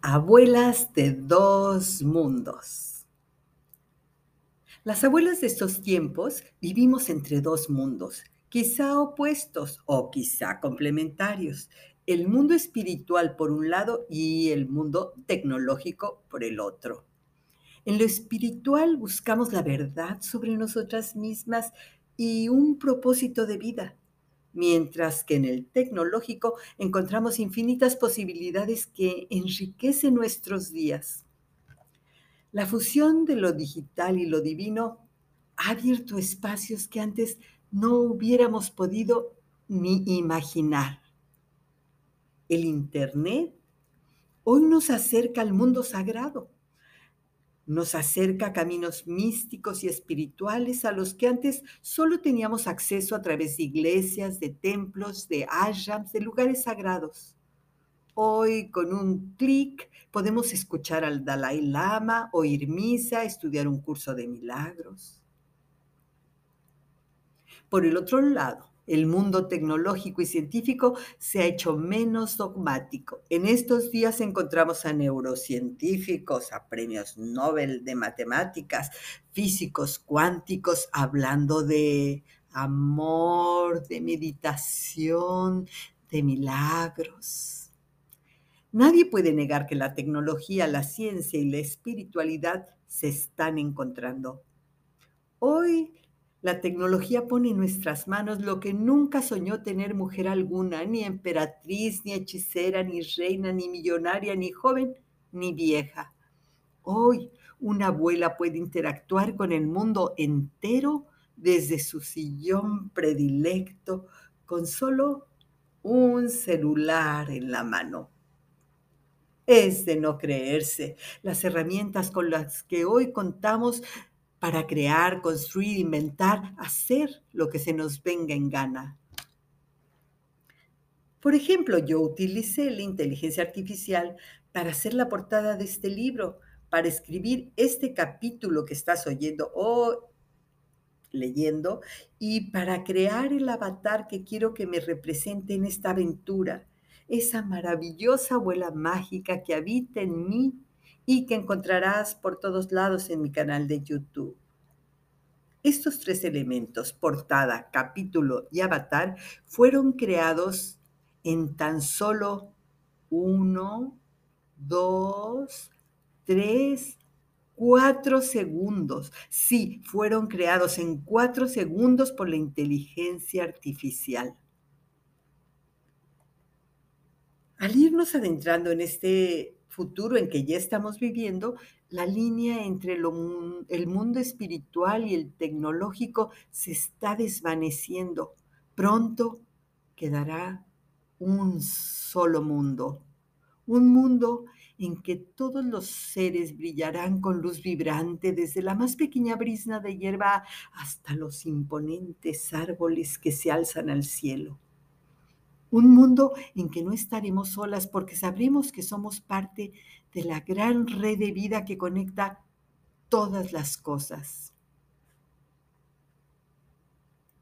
Abuelas de dos mundos. Las abuelas de estos tiempos vivimos entre dos mundos, quizá opuestos o quizá complementarios. El mundo espiritual por un lado y el mundo tecnológico por el otro. En lo espiritual buscamos la verdad sobre nosotras mismas y un propósito de vida mientras que en el tecnológico encontramos infinitas posibilidades que enriquecen nuestros días. La fusión de lo digital y lo divino ha abierto espacios que antes no hubiéramos podido ni imaginar. El Internet hoy nos acerca al mundo sagrado nos acerca caminos místicos y espirituales a los que antes solo teníamos acceso a través de iglesias, de templos, de ashrams, de lugares sagrados. Hoy, con un clic, podemos escuchar al Dalai Lama, oír misa, estudiar un curso de milagros. Por el otro lado, el mundo tecnológico y científico se ha hecho menos dogmático. En estos días encontramos a neurocientíficos, a premios Nobel de matemáticas, físicos cuánticos hablando de amor, de meditación, de milagros. Nadie puede negar que la tecnología, la ciencia y la espiritualidad se están encontrando. Hoy la tecnología pone en nuestras manos lo que nunca soñó tener mujer alguna, ni emperatriz, ni hechicera, ni reina, ni millonaria, ni joven, ni vieja. Hoy una abuela puede interactuar con el mundo entero desde su sillón predilecto con solo un celular en la mano. Es de no creerse. Las herramientas con las que hoy contamos para crear, construir, inventar, hacer lo que se nos venga en gana. Por ejemplo, yo utilicé la inteligencia artificial para hacer la portada de este libro, para escribir este capítulo que estás oyendo o leyendo y para crear el avatar que quiero que me represente en esta aventura, esa maravillosa abuela mágica que habita en mí y que encontrarás por todos lados en mi canal de YouTube. Estos tres elementos, portada, capítulo y avatar, fueron creados en tan solo uno, dos, tres, cuatro segundos. Sí, fueron creados en cuatro segundos por la inteligencia artificial. Al irnos adentrando en este futuro en que ya estamos viviendo, la línea entre el mundo espiritual y el tecnológico se está desvaneciendo. Pronto quedará un solo mundo, un mundo en que todos los seres brillarán con luz vibrante, desde la más pequeña brisna de hierba hasta los imponentes árboles que se alzan al cielo. Un mundo en que no estaremos solas porque sabremos que somos parte de la gran red de vida que conecta todas las cosas.